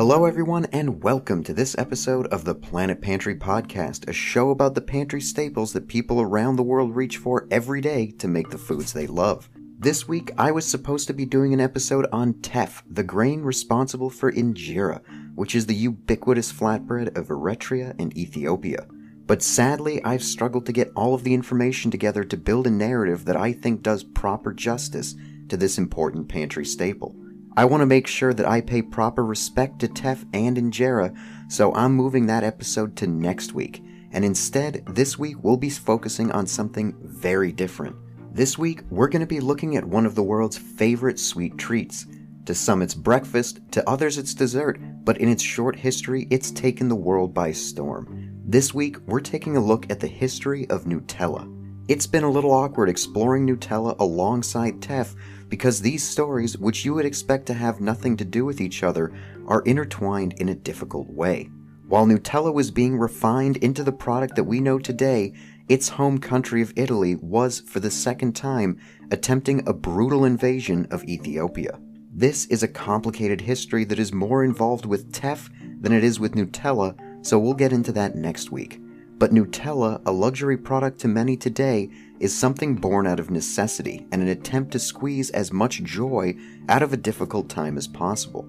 Hello, everyone, and welcome to this episode of the Planet Pantry Podcast, a show about the pantry staples that people around the world reach for every day to make the foods they love. This week, I was supposed to be doing an episode on teff, the grain responsible for injera, which is the ubiquitous flatbread of Eritrea and Ethiopia. But sadly, I've struggled to get all of the information together to build a narrative that I think does proper justice to this important pantry staple. I want to make sure that I pay proper respect to teff and injera, so I'm moving that episode to next week. And instead, this week we'll be focusing on something very different. This week, we're going to be looking at one of the world's favorite sweet treats. To some, it's breakfast, to others, it's dessert, but in its short history, it's taken the world by storm. This week, we're taking a look at the history of Nutella. It's been a little awkward exploring Nutella alongside teff because these stories, which you would expect to have nothing to do with each other, are intertwined in a difficult way. While Nutella was being refined into the product that we know today, its home country of Italy was, for the second time, attempting a brutal invasion of Ethiopia. This is a complicated history that is more involved with teff than it is with Nutella, so we'll get into that next week. But Nutella, a luxury product to many today, is something born out of necessity and an attempt to squeeze as much joy out of a difficult time as possible.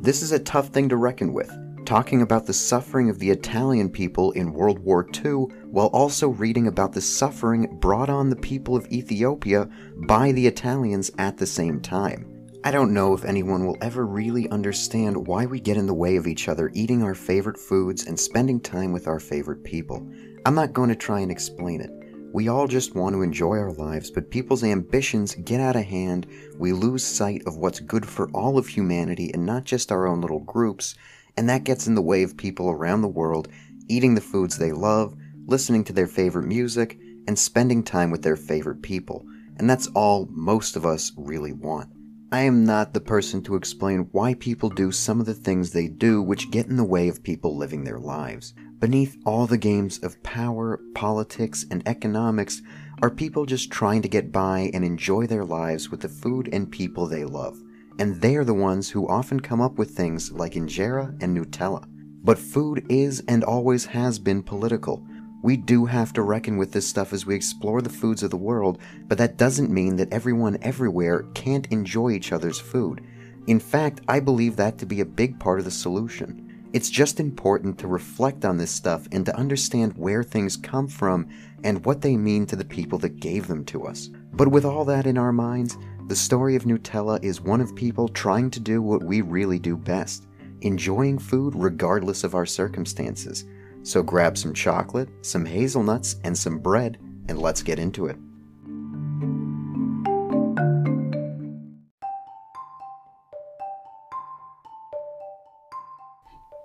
This is a tough thing to reckon with, talking about the suffering of the Italian people in World War II while also reading about the suffering brought on the people of Ethiopia by the Italians at the same time. I don't know if anyone will ever really understand why we get in the way of each other eating our favorite foods and spending time with our favorite people. I'm not going to try and explain it. We all just want to enjoy our lives, but people's ambitions get out of hand. We lose sight of what's good for all of humanity and not just our own little groups, and that gets in the way of people around the world eating the foods they love, listening to their favorite music, and spending time with their favorite people. And that's all most of us really want. I am not the person to explain why people do some of the things they do which get in the way of people living their lives. Beneath all the games of power, politics, and economics are people just trying to get by and enjoy their lives with the food and people they love and they are the ones who often come up with things like injera and Nutella. But food is and always has been political. We do have to reckon with this stuff as we explore the foods of the world, but that doesn't mean that everyone everywhere can't enjoy each other's food. In fact, I believe that to be a big part of the solution. It's just important to reflect on this stuff and to understand where things come from and what they mean to the people that gave them to us. But with all that in our minds, the story of Nutella is one of people trying to do what we really do best enjoying food regardless of our circumstances. So grab some chocolate, some hazelnuts, and some bread, and let's get into it.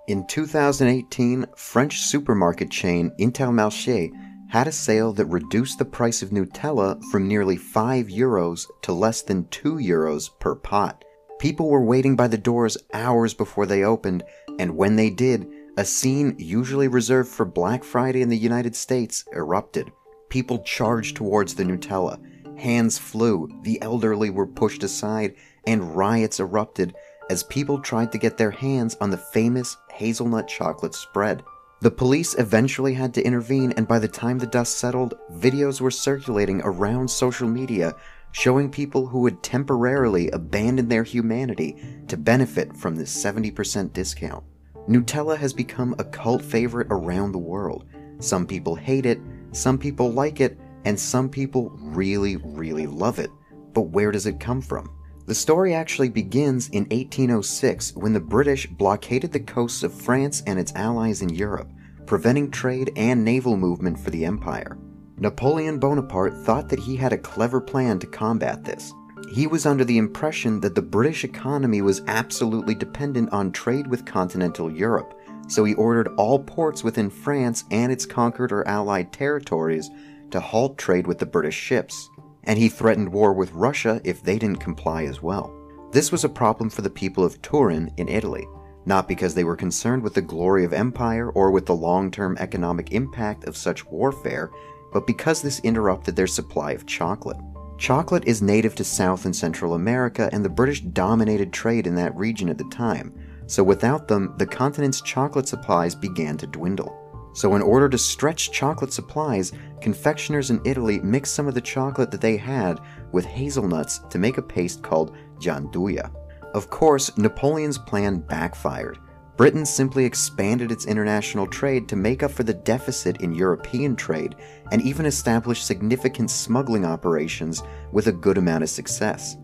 In 2018, French supermarket chain Intermarché had a sale that reduced the price of Nutella from nearly 5 euros to less than 2 euros per pot. People were waiting by the doors hours before they opened, and when they did, a scene usually reserved for Black Friday in the United States erupted. People charged towards the Nutella. Hands flew, the elderly were pushed aside, and riots erupted as people tried to get their hands on the famous hazelnut chocolate spread. The police eventually had to intervene, and by the time the dust settled, videos were circulating around social media showing people who would temporarily abandon their humanity to benefit from this 70% discount. Nutella has become a cult favorite around the world. Some people hate it, some people like it, and some people really, really love it. But where does it come from? The story actually begins in 1806 when the British blockaded the coasts of France and its allies in Europe, preventing trade and naval movement for the empire. Napoleon Bonaparte thought that he had a clever plan to combat this. He was under the impression that the British economy was absolutely dependent on trade with continental Europe, so he ordered all ports within France and its conquered or allied territories to halt trade with the British ships and he threatened war with Russia if they didn't comply as well. This was a problem for the people of Turin in Italy, not because they were concerned with the glory of empire or with the long term economic impact of such warfare, but because this interrupted their supply of chocolate. Chocolate is native to South and Central America, and the British dominated trade in that region at the time, so without them, the continent's chocolate supplies began to dwindle. So, in order to stretch chocolate supplies, confectioners in Italy mixed some of the chocolate that they had with hazelnuts to make a paste called gianduja. Of course, Napoleon's plan backfired. Britain simply expanded its international trade to make up for the deficit in European trade and even established significant smuggling operations with a good amount of success.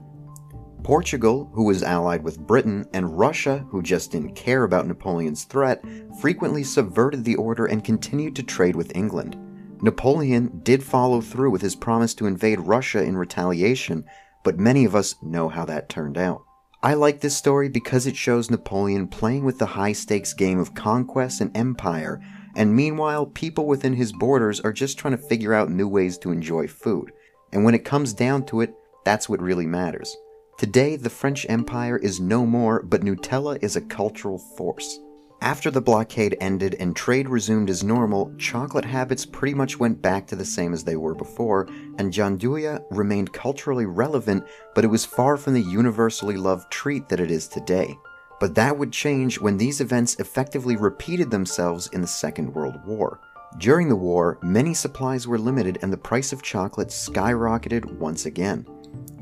Portugal, who was allied with Britain, and Russia, who just didn't care about Napoleon's threat, frequently subverted the order and continued to trade with England. Napoleon did follow through with his promise to invade Russia in retaliation, but many of us know how that turned out. I like this story because it shows Napoleon playing with the high stakes game of conquest and empire, and meanwhile, people within his borders are just trying to figure out new ways to enjoy food. And when it comes down to it, that's what really matters. Today, the French Empire is no more, but Nutella is a cultural force. After the blockade ended and trade resumed as normal, chocolate habits pretty much went back to the same as they were before, and gianduja remained culturally relevant, but it was far from the universally loved treat that it is today. But that would change when these events effectively repeated themselves in the Second World War. During the war, many supplies were limited and the price of chocolate skyrocketed once again.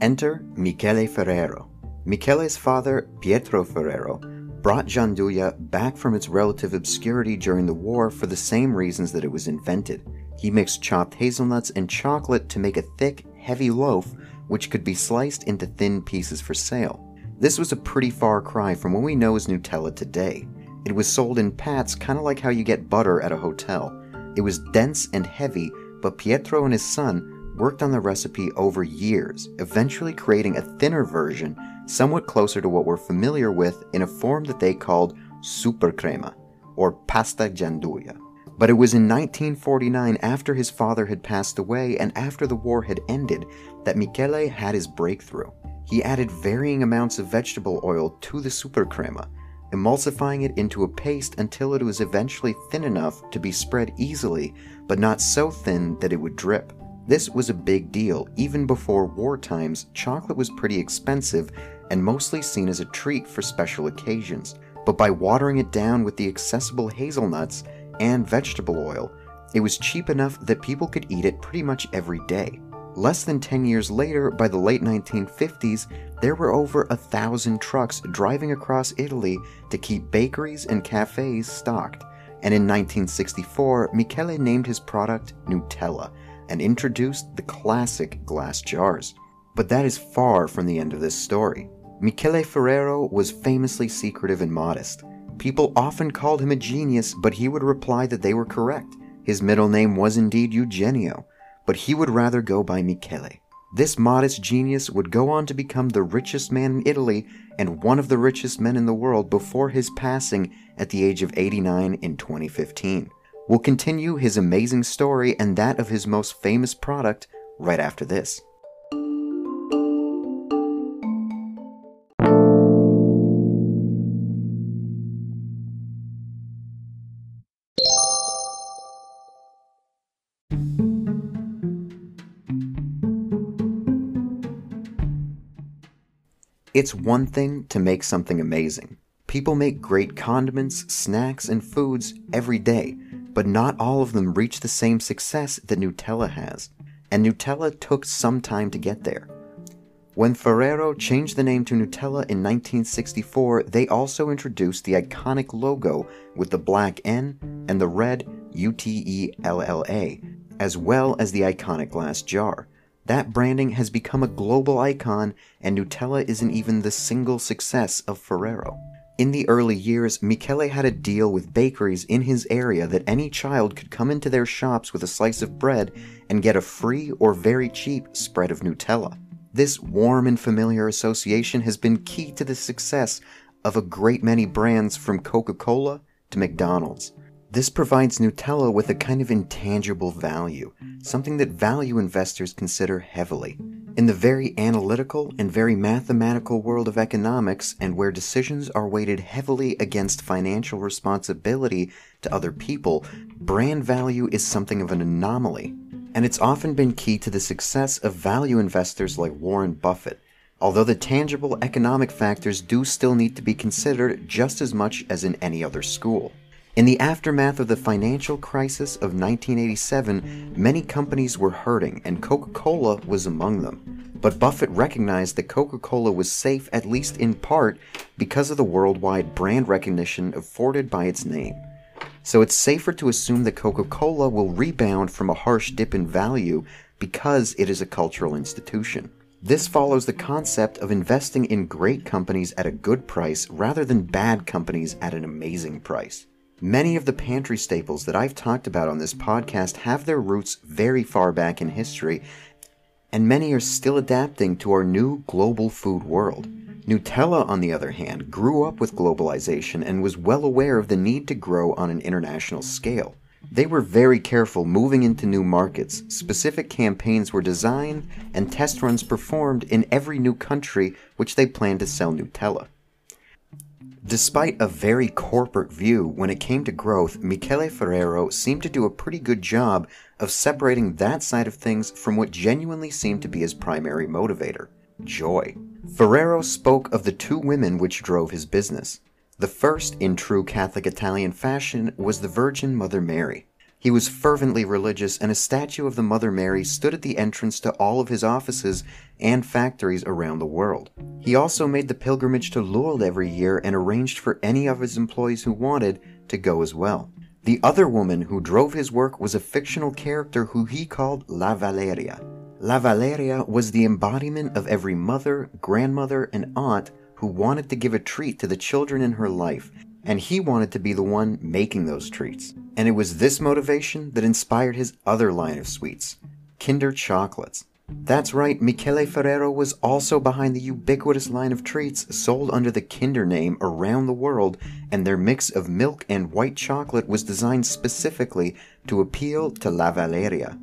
Enter Michele Ferrero. Michele's father, Pietro Ferrero, brought gianduja back from its relative obscurity during the war for the same reasons that it was invented. He mixed chopped hazelnuts and chocolate to make a thick, heavy loaf which could be sliced into thin pieces for sale. This was a pretty far cry from what we know as Nutella today. It was sold in pats, kind of like how you get butter at a hotel. It was dense and heavy, but Pietro and his son worked on the recipe over years, eventually creating a thinner version somewhat closer to what we're familiar with in a form that they called supercrema, or pasta gianduja. But it was in 1949, after his father had passed away and after the war had ended, that Michele had his breakthrough. He added varying amounts of vegetable oil to the supercrema, emulsifying it into a paste until it was eventually thin enough to be spread easily, but not so thin that it would drip. This was a big deal. Even before war times, chocolate was pretty expensive and mostly seen as a treat for special occasions. But by watering it down with the accessible hazelnuts and vegetable oil, it was cheap enough that people could eat it pretty much every day. Less than 10 years later, by the late 1950s, there were over a thousand trucks driving across Italy to keep bakeries and cafes stocked. And in 1964, Michele named his product Nutella and introduced the classic glass jars. But that is far from the end of this story. Michele Ferrero was famously secretive and modest. People often called him a genius, but he would reply that they were correct. His middle name was indeed Eugenio, but he would rather go by Michele. This modest genius would go on to become the richest man in Italy and one of the richest men in the world before his passing at the age of 89 in 2015. We'll continue his amazing story and that of his most famous product right after this. It's one thing to make something amazing. People make great condiments, snacks, and foods every day, but not all of them reach the same success that Nutella has, and Nutella took some time to get there. When Ferrero changed the name to Nutella in 1964, they also introduced the iconic logo with the black N and the red U T E L L A, as well as the iconic glass jar. That branding has become a global icon, and Nutella isn't even the single success of Ferrero. In the early years, Michele had a deal with bakeries in his area that any child could come into their shops with a slice of bread and get a free or very cheap spread of Nutella. This warm and familiar association has been key to the success of a great many brands from Coca Cola to McDonald's. This provides Nutella with a kind of intangible value, something that value investors consider heavily. In the very analytical and very mathematical world of economics, and where decisions are weighted heavily against financial responsibility to other people, brand value is something of an anomaly. and it's often been key to the success of value investors like Warren Buffett, although the tangible economic factors do still need to be considered just as much as in any other school. In the aftermath of the financial crisis of 1987, many companies were hurting, and Coca Cola was among them. But Buffett recognized that Coca Cola was safe, at least in part, because of the worldwide brand recognition afforded by its name. So it's safer to assume that Coca Cola will rebound from a harsh dip in value because it is a cultural institution. This follows the concept of investing in great companies at a good price rather than bad companies at an amazing price. Many of the pantry staples that I've talked about on this podcast have their roots very far back in history, and many are still adapting to our new global food world. Nutella, on the other hand, grew up with globalization and was well aware of the need to grow on an international scale. They were very careful moving into new markets. Specific campaigns were designed and test runs performed in every new country which they planned to sell Nutella. Despite a very corporate view when it came to growth, Michele Ferrero seemed to do a pretty good job of separating that side of things from what genuinely seemed to be his primary motivator joy. Ferrero spoke of the two women which drove his business. The first, in true Catholic Italian fashion, was the Virgin Mother Mary. He was fervently religious, and a statue of the Mother Mary stood at the entrance to all of his offices and factories around the world. He also made the pilgrimage to Lourdes every year and arranged for any of his employees who wanted to go as well. The other woman who drove his work was a fictional character who he called La Valeria. La Valeria was the embodiment of every mother, grandmother, and aunt who wanted to give a treat to the children in her life and he wanted to be the one making those treats. And it was this motivation that inspired his other line of sweets, Kinder Chocolates. That's right, Michele Ferrero was also behind the ubiquitous line of treats sold under the Kinder name around the world, and their mix of milk and white chocolate was designed specifically to appeal to La Valeria.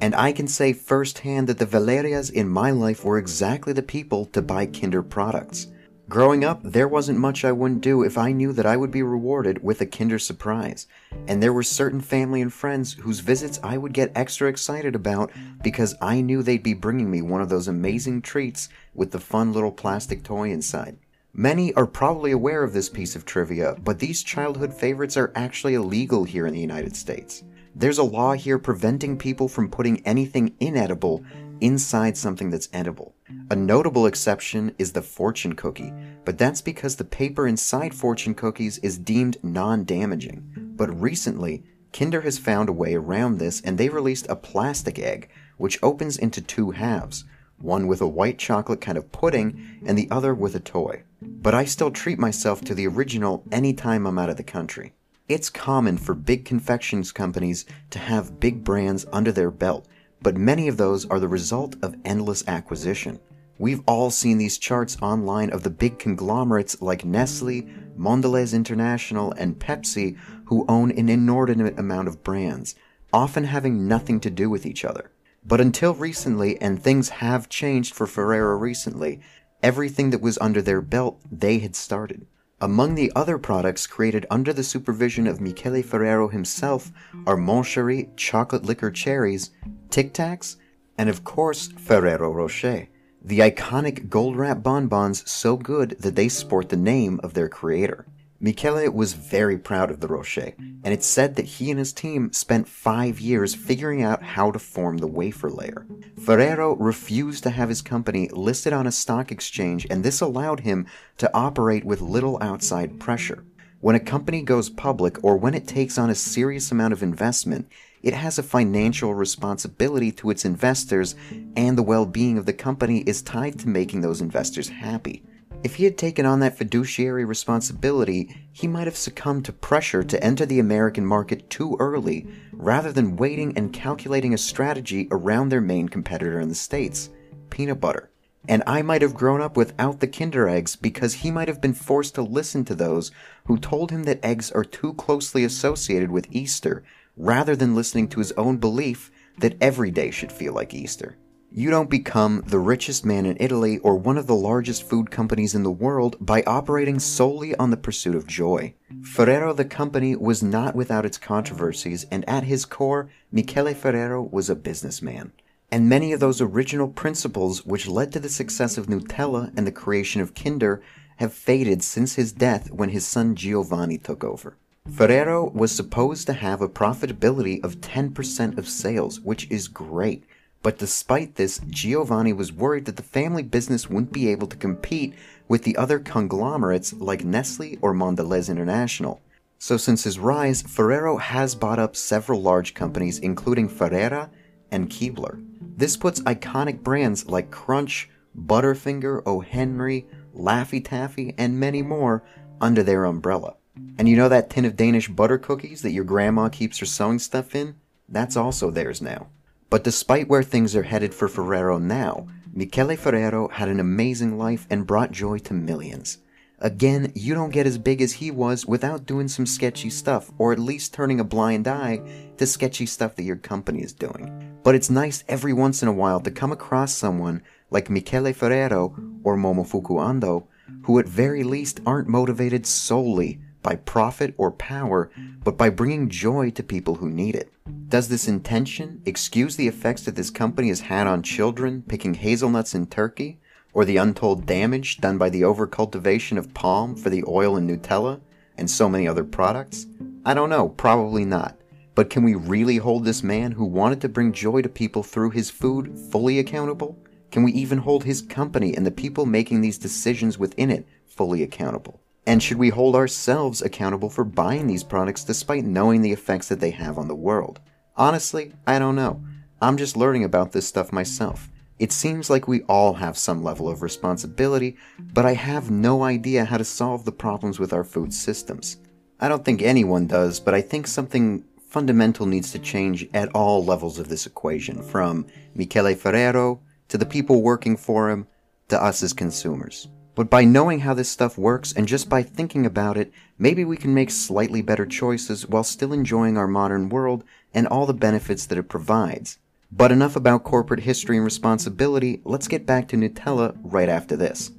And I can say firsthand that the Valerias in my life were exactly the people to buy Kinder products. Growing up, there wasn't much I wouldn't do if I knew that I would be rewarded with a Kinder Surprise, and there were certain family and friends whose visits I would get extra excited about because I knew they'd be bringing me one of those amazing treats with the fun little plastic toy inside. Many are probably aware of this piece of trivia, but these childhood favorites are actually illegal here in the United States. There's a law here preventing people from putting anything inedible inside something that's edible. A notable exception is the fortune cookie, but that's because the paper inside fortune cookies is deemed non damaging. But recently, Kinder has found a way around this and they released a plastic egg, which opens into two halves one with a white chocolate kind of pudding and the other with a toy. But I still treat myself to the original anytime I'm out of the country. It's common for big confections companies to have big brands under their belt but many of those are the result of endless acquisition. We've all seen these charts online of the big conglomerates like Nestle, Mondelez International, and Pepsi who own an inordinate amount of brands, often having nothing to do with each other. But until recently, and things have changed for Ferrero recently, everything that was under their belt they had started. Among the other products created under the supervision of Michele Ferrero himself are Mon Chéri chocolate liquor cherries, Tic Tacs, and of course Ferrero Rocher, the iconic gold wrap bonbons so good that they sport the name of their creator. Michele was very proud of the Rocher, and it's said that he and his team spent five years figuring out how to form the wafer layer. Ferrero refused to have his company listed on a stock exchange, and this allowed him to operate with little outside pressure. When a company goes public or when it takes on a serious amount of investment, it has a financial responsibility to its investors, and the well being of the company is tied to making those investors happy. If he had taken on that fiduciary responsibility, he might have succumbed to pressure to enter the American market too early, rather than waiting and calculating a strategy around their main competitor in the States peanut butter. And I might have grown up without the Kinder eggs because he might have been forced to listen to those who told him that eggs are too closely associated with Easter, rather than listening to his own belief that every day should feel like Easter. You don't become the richest man in Italy or one of the largest food companies in the world by operating solely on the pursuit of joy. Ferrero the company was not without its controversies, and at his core, Michele Ferrero was a businessman. And many of those original principles which led to the success of Nutella and the creation of Kinder have faded since his death when his son Giovanni took over. Ferrero was supposed to have a profitability of 10% of sales, which is great. But despite this, Giovanni was worried that the family business wouldn't be able to compete with the other conglomerates like Nestle or Mondelez International. So since his rise, Ferrero has bought up several large companies including Ferrara and Keebler. This puts iconic brands like Crunch, Butterfinger, O. Henry, Laffy Taffy, and many more under their umbrella. And you know that tin of Danish butter cookies that your grandma keeps her sewing stuff in? That's also theirs now. But despite where things are headed for Ferrero now, Michele Ferrero had an amazing life and brought joy to millions. Again, you don't get as big as he was without doing some sketchy stuff, or at least turning a blind eye to sketchy stuff that your company is doing. But it's nice every once in a while to come across someone like Michele Ferrero or Momofuku Ando, who at very least aren't motivated solely by profit or power, but by bringing joy to people who need it. Does this intention excuse the effects that this company has had on children picking hazelnuts in Turkey, or the untold damage done by the overcultivation of palm for the oil in Nutella, and so many other products? I don't know, probably not. But can we really hold this man who wanted to bring joy to people through his food fully accountable? Can we even hold his company and the people making these decisions within it fully accountable? And should we hold ourselves accountable for buying these products despite knowing the effects that they have on the world? Honestly, I don't know. I'm just learning about this stuff myself. It seems like we all have some level of responsibility, but I have no idea how to solve the problems with our food systems. I don't think anyone does, but I think something fundamental needs to change at all levels of this equation, from Michele Ferrero to the people working for him to us as consumers. But by knowing how this stuff works and just by thinking about it, maybe we can make slightly better choices while still enjoying our modern world and all the benefits that it provides. But enough about corporate history and responsibility, let's get back to Nutella right after this.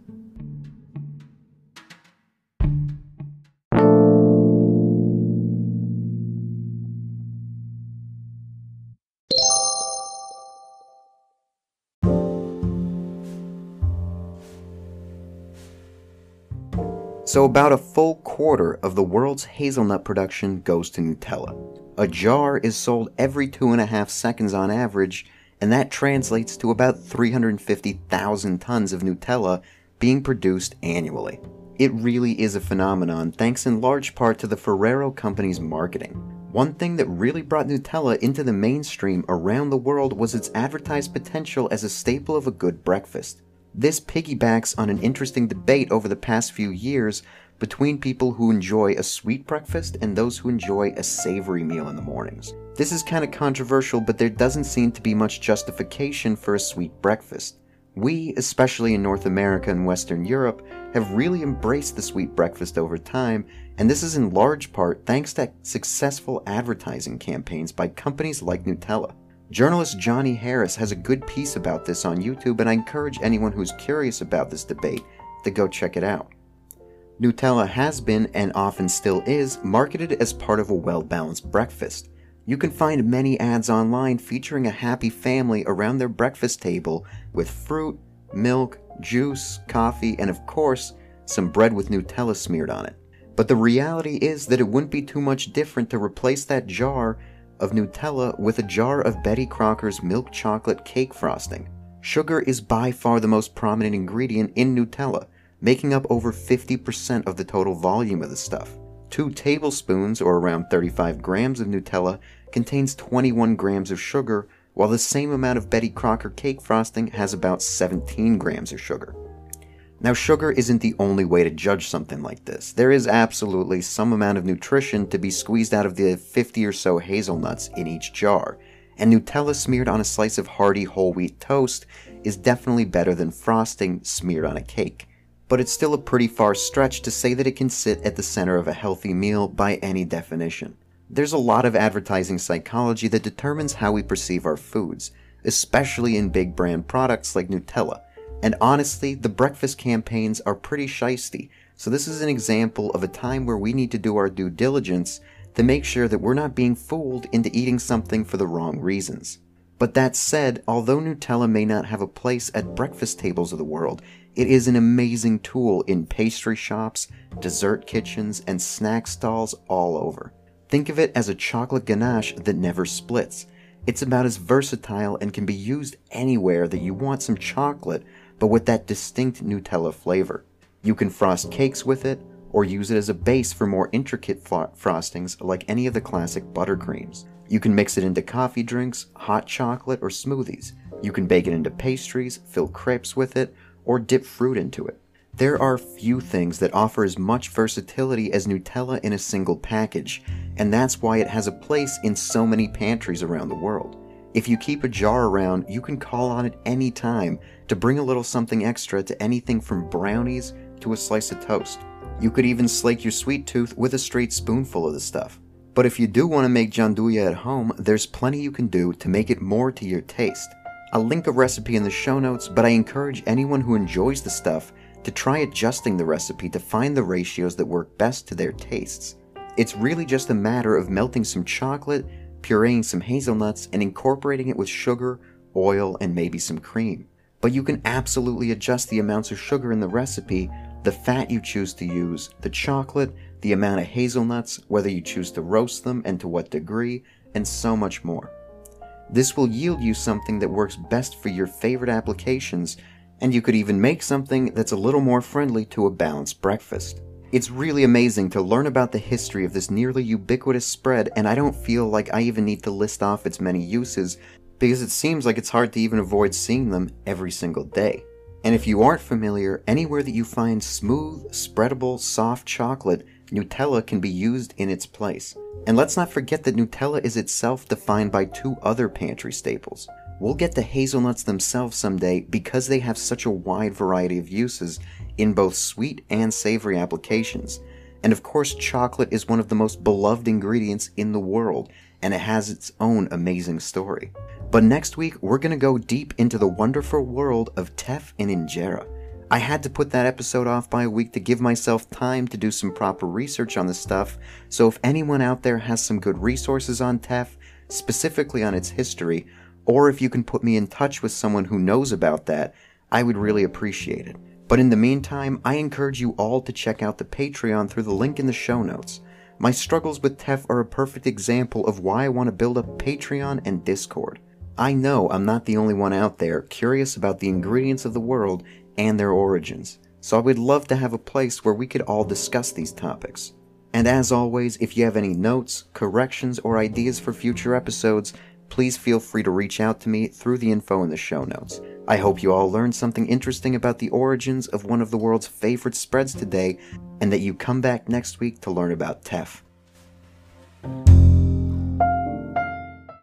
So, about a full quarter of the world's hazelnut production goes to Nutella. A jar is sold every two and a half seconds on average, and that translates to about 350,000 tons of Nutella being produced annually. It really is a phenomenon thanks in large part to the Ferrero company's marketing. One thing that really brought Nutella into the mainstream around the world was its advertised potential as a staple of a good breakfast. This piggybacks on an interesting debate over the past few years between people who enjoy a sweet breakfast and those who enjoy a savory meal in the mornings. This is kind of controversial, but there doesn't seem to be much justification for a sweet breakfast. We, especially in North America and Western Europe, have really embraced the sweet breakfast over time, and this is in large part thanks to successful advertising campaigns by companies like Nutella. Journalist Johnny Harris has a good piece about this on YouTube, and I encourage anyone who's curious about this debate to go check it out. Nutella has been, and often still is, marketed as part of a well balanced breakfast. You can find many ads online featuring a happy family around their breakfast table with fruit, milk, juice, coffee, and of course, some bread with Nutella smeared on it. But the reality is that it wouldn't be too much different to replace that jar of Nutella with a jar of Betty Crocker's milk chocolate cake frosting. Sugar is by far the most prominent ingredient in Nutella, making up over 50% of the total volume of the stuff. Two tablespoons, or around 35 grams of Nutella, contains 21 grams of sugar, while the same amount of Betty Crocker cake frosting has about 17 grams of sugar. Now, sugar isn't the only way to judge something like this. There is absolutely some amount of nutrition to be squeezed out of the 50 or so hazelnuts in each jar, and Nutella smeared on a slice of hearty whole wheat toast is definitely better than frosting smeared on a cake. But it's still a pretty far stretch to say that it can sit at the center of a healthy meal by any definition. There's a lot of advertising psychology that determines how we perceive our foods, especially in big brand products like Nutella. And honestly, the breakfast campaigns are pretty shisty, so this is an example of a time where we need to do our due diligence to make sure that we're not being fooled into eating something for the wrong reasons. But that said, although Nutella may not have a place at breakfast tables of the world, it is an amazing tool in pastry shops, dessert kitchens, and snack stalls all over. Think of it as a chocolate ganache that never splits. It's about as versatile and can be used anywhere that you want some chocolate, but with that distinct Nutella flavor. You can frost cakes with it, or use it as a base for more intricate frostings like any of the classic buttercreams. You can mix it into coffee drinks, hot chocolate, or smoothies. You can bake it into pastries, fill crepes with it, or dip fruit into it. There are few things that offer as much versatility as Nutella in a single package, and that's why it has a place in so many pantries around the world. If you keep a jar around, you can call on it any time to bring a little something extra to anything from brownies to a slice of toast. You could even slake your sweet tooth with a straight spoonful of the stuff. But if you do want to make gianduja at home, there's plenty you can do to make it more to your taste. I'll link a recipe in the show notes, but I encourage anyone who enjoys the stuff to try adjusting the recipe to find the ratios that work best to their tastes. It's really just a matter of melting some chocolate, pureeing some hazelnuts, and incorporating it with sugar, oil, and maybe some cream. But you can absolutely adjust the amounts of sugar in the recipe the fat you choose to use, the chocolate, the amount of hazelnuts, whether you choose to roast them and to what degree, and so much more. This will yield you something that works best for your favorite applications, and you could even make something that's a little more friendly to a balanced breakfast. It's really amazing to learn about the history of this nearly ubiquitous spread, and I don't feel like I even need to list off its many uses because it seems like it's hard to even avoid seeing them every single day. And if you aren't familiar, anywhere that you find smooth, spreadable, soft chocolate, Nutella can be used in its place. And let's not forget that Nutella is itself defined by two other pantry staples. We'll get to hazelnuts themselves someday because they have such a wide variety of uses in both sweet and savory applications. And of course, chocolate is one of the most beloved ingredients in the world, and it has its own amazing story. But next week, we're going to go deep into the wonderful world of teff and injera. I had to put that episode off by a week to give myself time to do some proper research on the stuff, so if anyone out there has some good resources on teff, specifically on its history, or if you can put me in touch with someone who knows about that, I would really appreciate it. But in the meantime, I encourage you all to check out the Patreon through the link in the show notes. My struggles with teff are a perfect example of why I want to build up Patreon and Discord. I know I'm not the only one out there curious about the ingredients of the world and their origins, so I would love to have a place where we could all discuss these topics. And as always, if you have any notes, corrections, or ideas for future episodes, please feel free to reach out to me through the info in the show notes. I hope you all learned something interesting about the origins of one of the world's favorite spreads today, and that you come back next week to learn about teff.